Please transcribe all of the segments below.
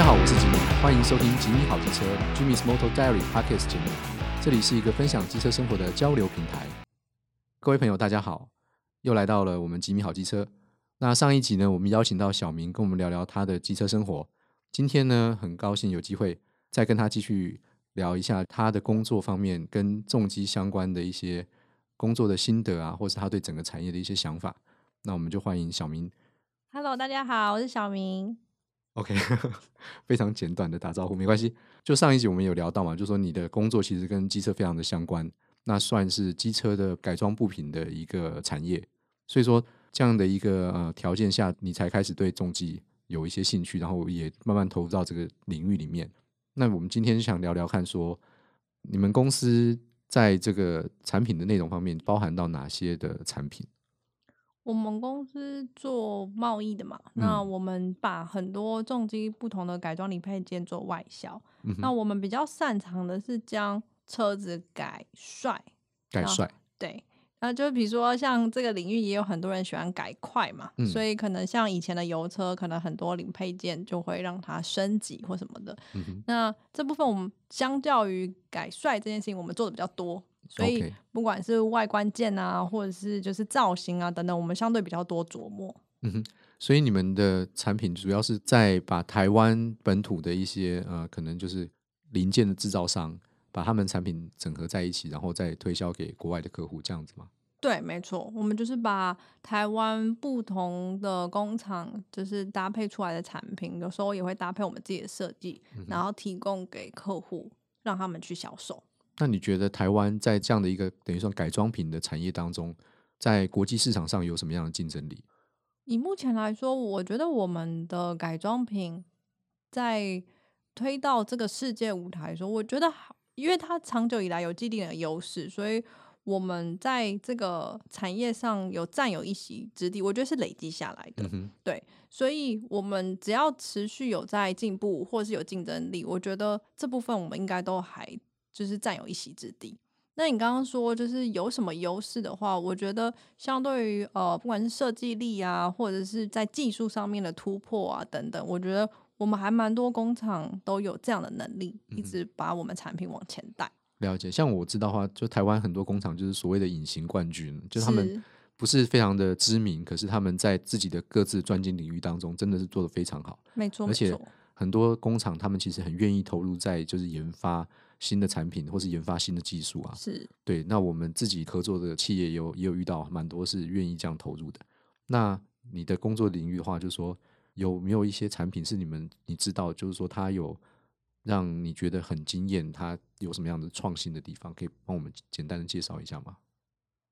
大家好，我是吉米，欢迎收听吉米好机车 Jimmy's Moto Diary Podcast 节目。这里是一个分享机车生活的交流平台。各位朋友，大家好，又来到了我们吉米好机车。那上一集呢，我们邀请到小明跟我们聊聊他的机车生活。今天呢，很高兴有机会再跟他继续聊一下他的工作方面跟重机相关的一些工作的心得啊，或是他对整个产业的一些想法。那我们就欢迎小明。Hello，大家好，我是小明。OK，非常简短的打招呼，没关系。就上一集我们有聊到嘛，就说你的工作其实跟机车非常的相关，那算是机车的改装部品的一个产业。所以说这样的一个呃条件下，你才开始对重机有一些兴趣，然后也慢慢投入到这个领域里面。那我们今天想聊聊看，说你们公司在这个产品的内容方面包含到哪些的产品？我们公司做贸易的嘛，嗯、那我们把很多重机不同的改装零配件做外销。嗯、那我们比较擅长的是将车子改帅，改帅。对，那就比如说像这个领域也有很多人喜欢改快嘛，嗯、所以可能像以前的油车，可能很多零配件就会让它升级或什么的。嗯、那这部分我们相较于改帅这件事情，我们做的比较多。所以不管是外观件啊，或者是就是造型啊等等，我们相对比较多琢磨。嗯哼，所以你们的产品主要是在把台湾本土的一些呃，可能就是零件的制造商，把他们产品整合在一起，然后再推销给国外的客户，这样子吗？对，没错，我们就是把台湾不同的工厂就是搭配出来的产品，有时候也会搭配我们自己的设计，嗯，然后提供给客户，让他们去销售。那你觉得台湾在这样的一个等于说改装品的产业当中，在国际市场上有什么样的竞争力？以目前来说，我觉得我们的改装品在推到这个世界舞台的时候，我觉得好，因为它长久以来有既定的优势，所以我们在这个产业上有占有一席之地。我觉得是累积下来的，嗯、对，所以我们只要持续有在进步，或是有竞争力，我觉得这部分我们应该都还。就是占有一席之地。那你刚刚说就是有什么优势的话，我觉得相对于呃，不管是设计力啊，或者是在技术上面的突破啊等等，我觉得我们还蛮多工厂都有这样的能力，一直把我们产品往前带。嗯、了解，像我知道的话，就台湾很多工厂就是所谓的隐形冠军，就是他们不是非常的知名，是可是他们在自己的各自专精领域当中，真的是做得非常好。没错，而且很多工厂他们其实很愿意投入在就是研发。新的产品或是研发新的技术啊，是对。那我们自己合作的企业也有也有遇到蛮多是愿意这样投入的。那你的工作领域的话，就是说有没有一些产品是你们你知道，就是说它有让你觉得很惊艳，它有什么样的创新的地方，可以帮我们简单的介绍一下吗？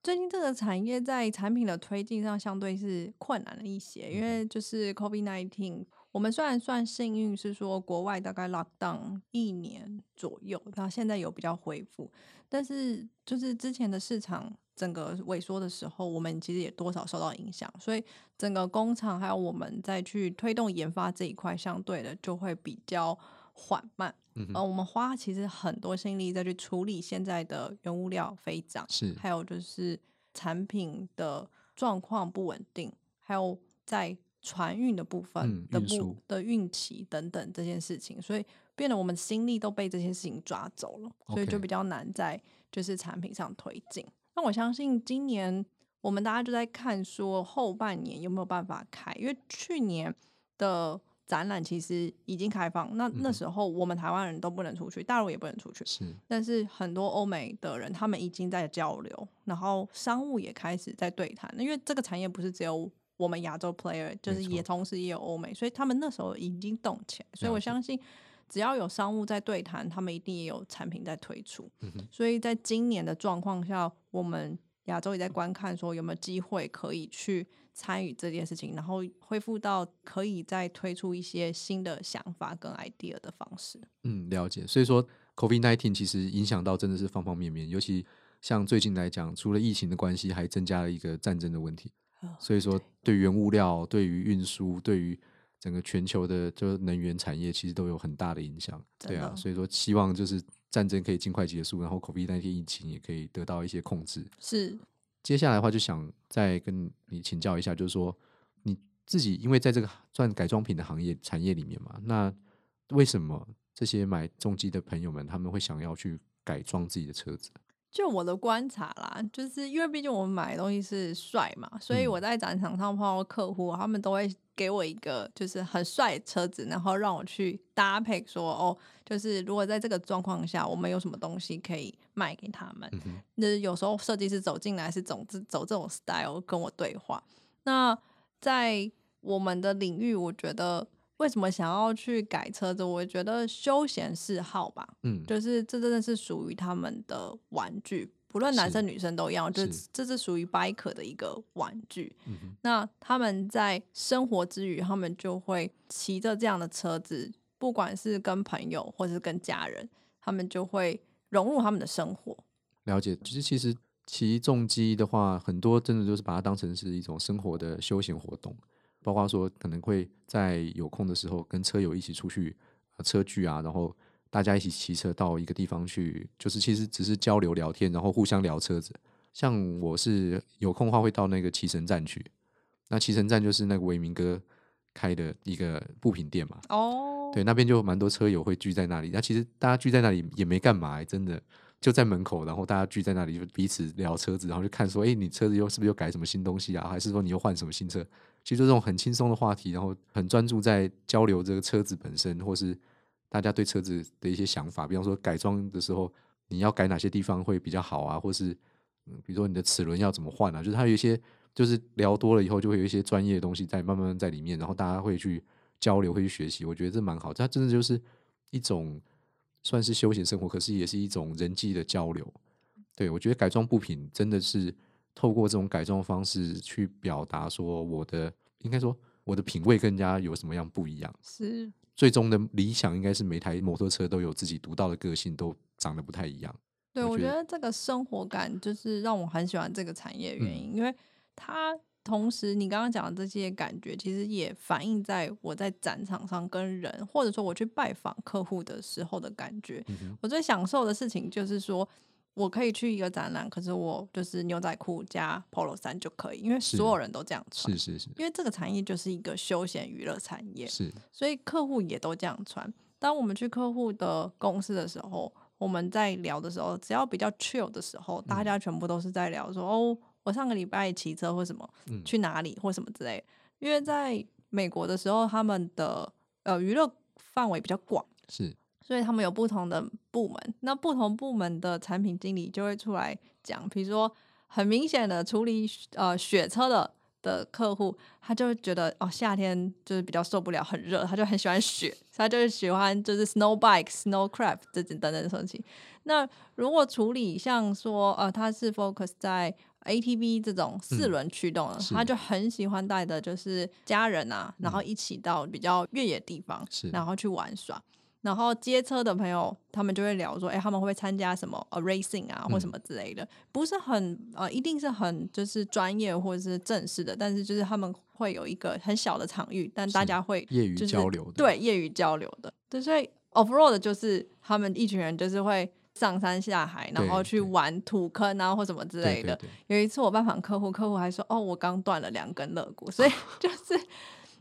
最近这个产业在产品的推进上相对是困难了一些，因为就是 COVID-19。我们虽然算幸运，是说国外大概 lock down 一年左右，那现在有比较恢复，但是就是之前的市场整个萎缩的时候，我们其实也多少受到影响，所以整个工厂还有我们再去推动研发这一块，相对的就会比较缓慢。嗯哼，而我们花其实很多心力再去处理现在的原物料飞涨，是还有就是产品的状况不稳定，还有在。船运的部分的部、嗯、的运期等等这件事情，所以变得我们心力都被这些事情抓走了，所以就比较难在就是产品上推进。那我相信今年我们大家就在看说后半年有没有办法开，因为去年的展览其实已经开放，那那时候我们台湾人都不能出去，大陆也不能出去，是，但是很多欧美的人他们已经在交流，然后商务也开始在对谈，因为这个产业不是只有。我们亚洲 player 就是也同时也有欧美，所以他们那时候已经动起来，所以我相信只要有商务在对谈，他们一定也有产品在推出。嗯、所以在今年的状况下，我们亚洲也在观看，说有没有机会可以去参与这件事情，然后恢复到可以再推出一些新的想法跟 idea 的方式。嗯，了解。所以说，COVID nineteen 其实影响到真的是方方面面，尤其像最近来讲，除了疫情的关系，还增加了一个战争的问题。所以说，对原物料、对于运输、对于整个全球的就能源产业，其实都有很大的影响。对啊，所以说希望就是战争可以尽快结束，然后 COVID 那些疫情也可以得到一些控制。是。接下来的话，就想再跟你请教一下，就是说你自己因为在这个算改装品的行业产业里面嘛，那为什么这些买重机的朋友们他们会想要去改装自己的车子？就我的观察啦，就是因为毕竟我们买的东西是帅嘛，所以我在展场上碰到客户，他们都会给我一个就是很帅的车子，然后让我去搭配说哦，就是如果在这个状况下，我们有什么东西可以卖给他们。那、嗯、有时候设计师走进来是走这走这种 style 跟我对话。那在我们的领域，我觉得。为什么想要去改车子？我觉得休闲嗜好吧，嗯，就是这真的是属于他们的玩具，不论男生女生都一样，就是这是属于 biker 的一个玩具。嗯，那他们在生活之余，他们就会骑着这样的车子，不管是跟朋友或是跟家人，他们就会融入他们的生活。了解，其实其实骑重机的话，很多真的就是把它当成是一种生活的休闲活动。包括说可能会在有空的时候跟车友一起出去车聚啊，然后大家一起骑车到一个地方去，就是其实只是交流聊天，然后互相聊车子。像我是有空的话会到那个骑神站去，那骑神站就是那个伟明哥开的一个布品店嘛。哦，对，那边就蛮多车友会聚在那里。那其实大家聚在那里也没干嘛，欸，真的就在门口，然后大家聚在那里就彼此聊车子，然后就看说，哎，你车子又是不是又改什么新东西啊？还是说你又换什么新车？其实这种很轻松的话题，然后很专注在交流这个车子本身，或是大家对车子的一些想法。比方说改装的时候，你要改哪些地方会比较好啊？或是嗯，比如说你的齿轮要怎么换啊？就是它有一些，就是聊多了以后，就会有一些专业的东西在慢慢在里面，然后大家会去交流，会去学习。我觉得这蛮好，它真的就是一种算是休闲生活，可是也是一种人际的交流。对，我觉得改装部品真的是。透过这种改装方式去表达说，我的应该说我的品味跟人家有什么样不一样？是最终的理想应该是每台摩托车都有自己独到的个性，都长得不太一样。对，我觉得这个生活感就是让我很喜欢这个产业原因，嗯、因为它同时你刚刚讲的这些感觉，其实也反映在我在展场上跟人，或者说我去拜访客户的时候的感觉。嗯、我最享受的事情就是说。我可以去一个展览，可是我就是牛仔裤加 Polo 衫就可以，因为所有人都这样穿。是是是，因为这个产业就是一个休闲娱乐产业，是，所以客户也都这样穿。当我们去客户的公司的时候，我们在聊的时候，只要比较 chill 的时候，大家全部都是在聊说：“嗯、哦，我上个礼拜骑车或什么，去哪里或什么之类。”因为在美国的时候，他们的呃娱乐范围比较广，是。所以他们有不同的部门，那不同部门的产品经理就会出来讲，比如说很明显的处理呃雪车的的客户，他就会觉得哦夏天就是比较受不了很热，他就很喜欢雪，他就是喜欢就是 snow bike、snow craft 这等等的东西。那如果处理像说呃他是 focus 在 ATV 这种四轮驱动的，嗯、他就很喜欢带的就是家人啊，然后一起到比较越野地方，是然后去玩耍。然后接车的朋友，他们就会聊说，哎，他们会不会参加什么呃 racing 啊，或什么之类的，嗯、不是很呃，一定是很就是专业或者是正式的，但是就是他们会有一个很小的场域，但大家会、就是、业余交流的，对，业余交流的，对，所以 off road 就是他们一群人就是会上山下海，然后去玩土坑啊或什么之类的。对对对，有一次我拜访客户，客户还说，哦，我刚断了两根肋骨，所以 就是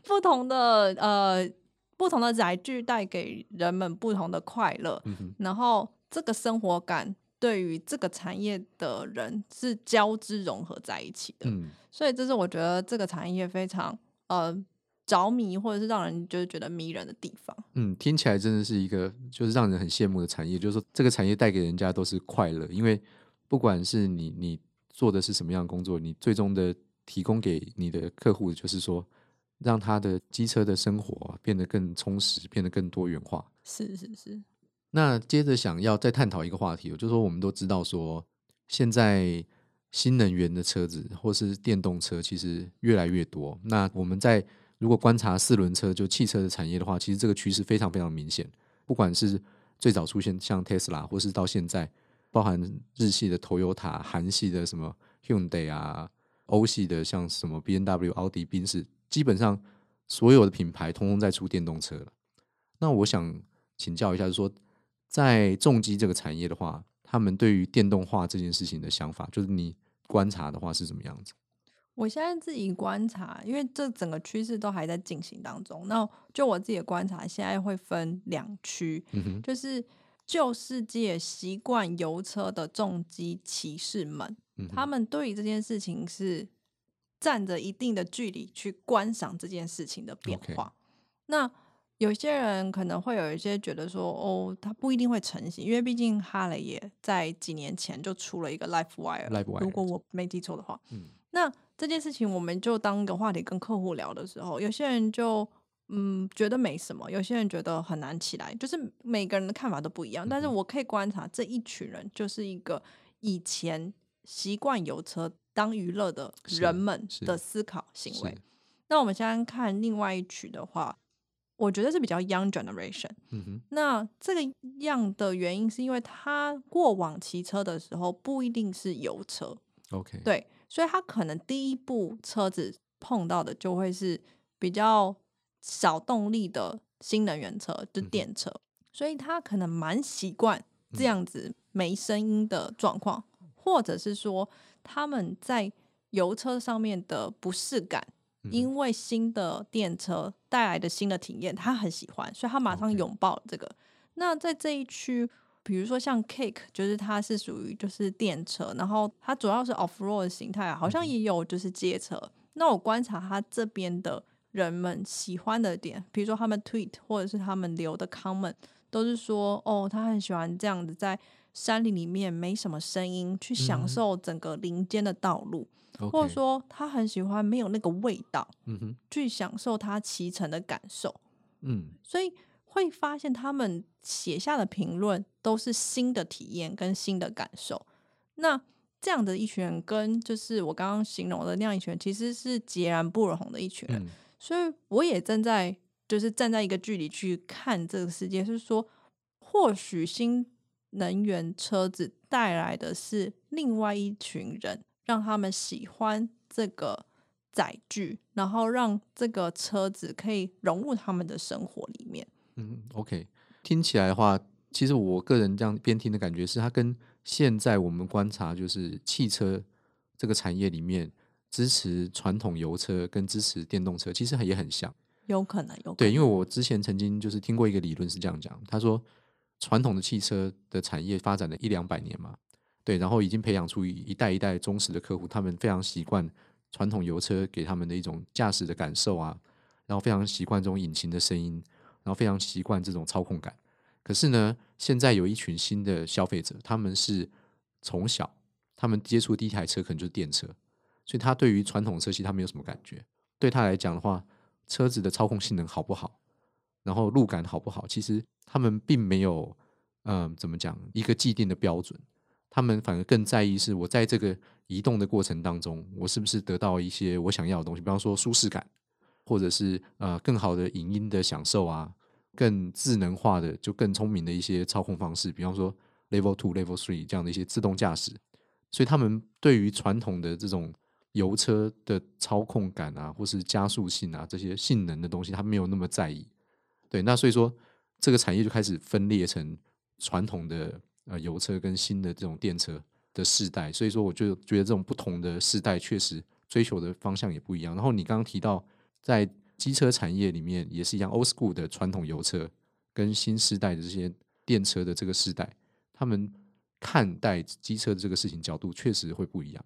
不同的呃。不同的载具带给人们不同的快乐，然后这个生活感对于这个产业的人是交织融合在一起的，嗯、所以这是我觉得这个产业非常呃着迷或者是让人就是觉得迷人的地方。嗯，听起来真的是一个就是让人很羡慕的产业，就是说这个产业带给人家都是快乐，因为不管是你你做的是什么样的工作，你最终的提供给你的客户就是说。让他的机车的生活变得更充实，变得更多元化。是是是。那接着想要再探讨一个话题，就是说我们都知道说，现在新能源的车子或是电动车其实越来越多。那我们在如果观察四轮车就汽车的产业的话，其实这个趋势非常非常明显。不管是最早出现像 Tesla，或是到现在包含日系的 Toyota、韩系的什么 Hyundai 啊、欧系的像什么 B N W、奥迪、宾士。基本上所有的品牌通通在出电动车了。那我想请教一下，就是说在重机这个产业的话，他们对于电动化这件事情的想法，就是你观察的话是怎么样子？我现在自己观察，因为这整个趋势都还在进行当中。那就我自己的观察，现在会分两区，嗯、就是旧世界习惯油车的重机骑士们，嗯、他们对于这件事情是站着一定的距离去观赏这件事情的变化。那有些人可能会有一些觉得说，哦，它不一定会成型，因为毕竟哈雷也在几年前就出了一个 LiveWire，Live 如果我没记错的话，嗯，那。这件事情，我们就当一个话题跟客户聊的时候，有些人就嗯觉得没什么，有些人觉得很难起来，就是每个人的看法都不一样。但是我可以观察这一群人，就是一个以前习惯油车当娱乐的人们的思考行为。那我们现在看另外一曲的话，我觉得是比较 young generation。嗯哼。那这个样的原因是因为他过往骑车的时候不一定是油车。OK。对。所以他可能第一部车子碰到的就会是比较小动力的新能源车，就电车。嗯、所以他可能蛮习惯这样子没声音的状况，嗯、或者是说他们在油车上面的不适感，嗯、因为新的电车带来的新的体验，他很喜欢，所以他马上拥抱了这个。那在这一区。比如说像 Cake，就是它是属于就是电车，然后它主要是 off road 的形态，好像也有就是街车。嗯、那我观察它这边的人们喜欢的点，比如说他们 tweet 或者是他们留的 comment，都是说哦，他很喜欢这样子在山林里面没什么声音，去享受整个林间的道路，嗯、或者说他很喜欢没有那个味道，嗯、哼去享受他骑乘的感受。嗯，所以。会发现他们写下的评论都是新的体验跟新的感受。那这样的一群人，跟就是我刚刚形容的那样一群人，其实是截然不同的一群人。嗯、所以我也正在就是站在一个距离去看这个世界，是说或许新能源车子带来的是另外一群人，让他们喜欢这个载具，然后让这个车子可以融入他们的生活里面。嗯，OK，听起来的话，其实我个人这样边听的感觉是，它跟现在我们观察就是汽车这个产业里面支持传统油车跟支持电动车，其实也很像。有可能，有可能。对，因为我之前曾经就是听过一个理论是这样讲，他说传统的汽车的产业发展了一两百年嘛，对，然后已经培养出一代一代忠实的客户，他们非常习惯传统油车给他们的一种驾驶的感受啊，然后非常习惯这种引擎的声音。然后非常习惯这种操控感，可是呢，现在有一群新的消费者，他们是从小他们接触第一台车可能就是电车，所以他对于传统车系他没有什么感觉。对他来讲的话，车子的操控性能好不好，然后路感好不好，其实他们并没有嗯、怎么讲一个既定的标准，他们反而更在意是我在这个移动的过程当中，我是不是得到一些我想要的东西，比方说舒适感。或者是呃更好的影音的享受啊，更智能化的就更聪明的一些操控方式，比方说 Level Two、Level Three 这样的一些自动驾驶，所以他们对于传统的这种油车的操控感啊，或是加速性啊这些性能的东西，他没有那么在意。对，那所以说这个产业就开始分裂成传统的呃油车跟新的这种电车的世代。所以说，我就觉得这种不同的世代确实追求的方向也不一样。然后你刚刚提到。在机车产业里面也是一样，old school 的传统油车跟新时代的这些电车的这个世代，他们看待机车的这个事情角度确实会不一样。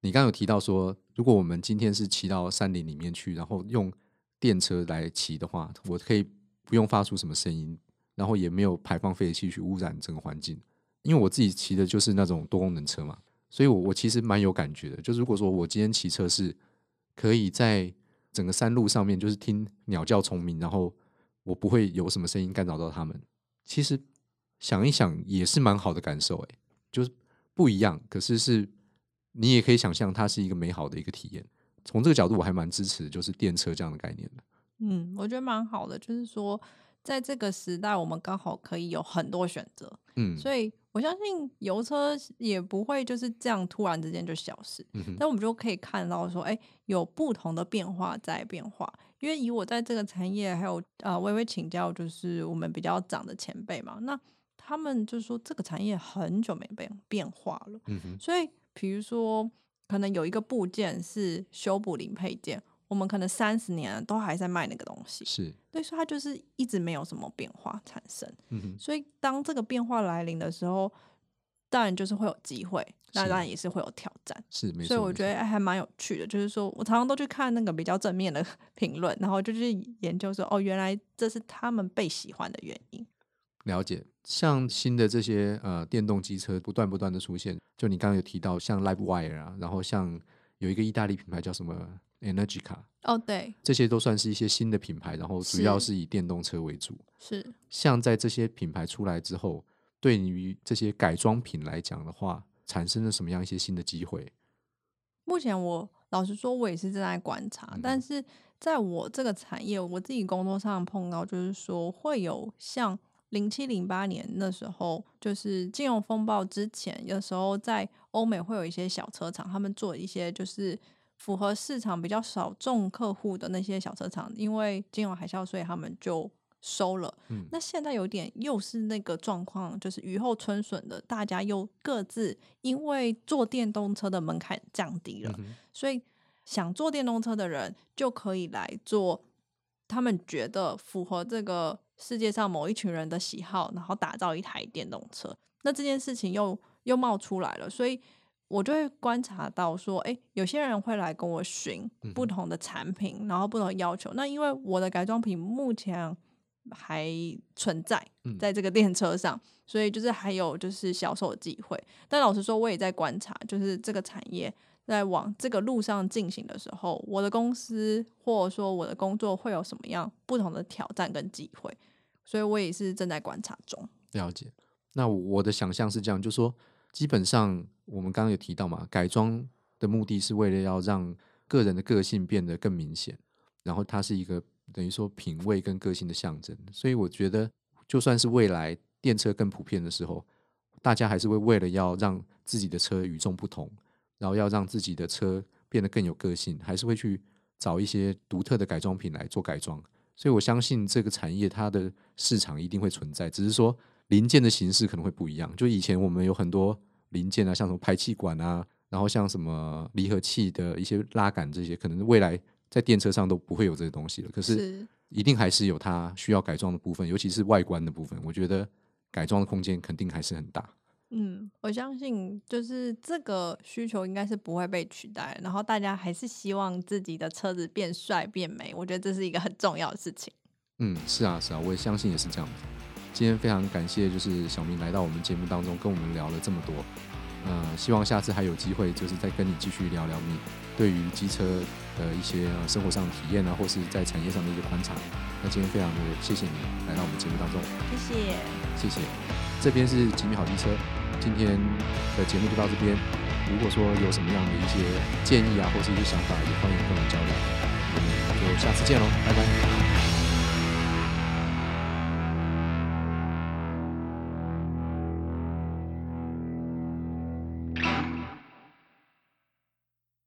你刚刚有提到说，如果我们今天是骑到山林里面去，然后用电车来骑的话，我可以不用发出什么声音，然后也没有排放废气去污染整个环境。因为我自己骑的就是那种多功能车嘛，所以我我其实蛮有感觉的。就是如果说我今天骑车是可以在整个山路上面就是听鸟叫虫鸣，然后我不会有什么声音干扰到他们。其实想一想也是蛮好的感受，哎，就是不一样。可是是你也可以想象它是一个美好的一个体验。从这个角度，我还蛮支持就是电车这样的概念的。嗯，我觉得蛮好的，就是说在这个时代，我们刚好可以有很多选择。嗯，所以。我相信油车也不会就是这样突然之间就消失，但我们就可以看到说，哎、欸，有不同的变化在变化。因为以我在这个产业，还有呃，微微请教，就是我们比较长的前辈嘛，那他们就说这个产业很久没变变化了。嗯、哼所以比如说可能有一个部件是修补零配件，我们可能三十年都还在卖那个东西，是对，所以它就是一直没有什么变化产生。嗯哼，所以当这个变化来临的时候，当然就是会有机会，那当然也是会有挑战。是没错，所以我觉得还蛮有趣的，就是说我常常都去看那个比较正面的 评论，然后就去研究说，哦，原来这是他们被喜欢的原因。了解，像新的这些呃电动机车不断不断的出现，就你刚刚有提到像 LiveWire 啊，然后像有一个意大利品牌叫什么 Energica，哦对，这些都算是一些新的品牌，然后主要是以电动车为主。是，像在这些品牌出来之后，对于这些改装品来讲的话，产生了什么样一些新的机会？目前我老实说，我也是正在观察，嗯、但是在我这个产业，我自己工作上碰到，就是说会有像。零七零八年那时候，就是金融风暴之前，有时候在欧美会有一些小车厂，他们做一些就是符合市场比较少众客户的那些小车厂，因为金融海啸，所以他们就收了。嗯，那现在有点又是那个状况，就是雨后春笋的，大家又各自因为坐电动车的门槛降低了，嗯，所以想坐电动车的人就可以来做，他们觉得符合这个。世界上某一群人的喜好，然后打造一台电动车，那这件事情又又冒出来了，所以我就会观察到说，诶，有些人会来跟我寻不同的产品，然后不同的要求。那因为我的改装品目前还存在在这个电车上，所以就是还有就是销售的机会。但老实说，我也在观察，就是这个产业。在往这个路上进行的时候，我的公司或者说我的工作会有什么样不同的挑战跟机会，所以我也是正在观察中。了解。那我的想象是这样，就是说，基本上我们刚刚有提到嘛，改装的目的是为了要让个人的个性变得更明显，然后它是一个等于说品味跟个性的象征。所以我觉得，就算是未来电车更普遍的时候，大家还是会为了要让自己的车与众不同。然后要让自己的车变得更有个性，还是会去找一些独特的改装品来做改装。所以我相信这个产业它的市场一定会存在，只是说零件的形式可能会不一样。就以前我们有很多零件啊，像什么排气管啊，然后像什么离合器的一些拉杆这些，可能未来在电车上都不会有这些东西了。可是一定还是有它需要改装的部分，尤其是外观的部分。我觉得改装的空间肯定还是很大。嗯，我相信就是这个需求应该是不会被取代，然后大家还是希望自己的车子变帅变美，我觉得这是一个很重要的事情。嗯，是啊，是啊，我也相信也是这样。今天非常感谢，就是小明来到我们节目当中跟我们聊了这么多。呃，希望下次还有机会，就是再跟你继续聊聊你对于机车的一些生活上的体验啊，或是在产业上的一些观察。那今天非常的谢谢你来到我们节目当中，谢谢，谢谢。这边是吉米好机车。今天的节目就到这边。如果说有什么样的一些建议啊，或是一些想法，也欢迎跟我们交流。我们就下次见喽，拜拜。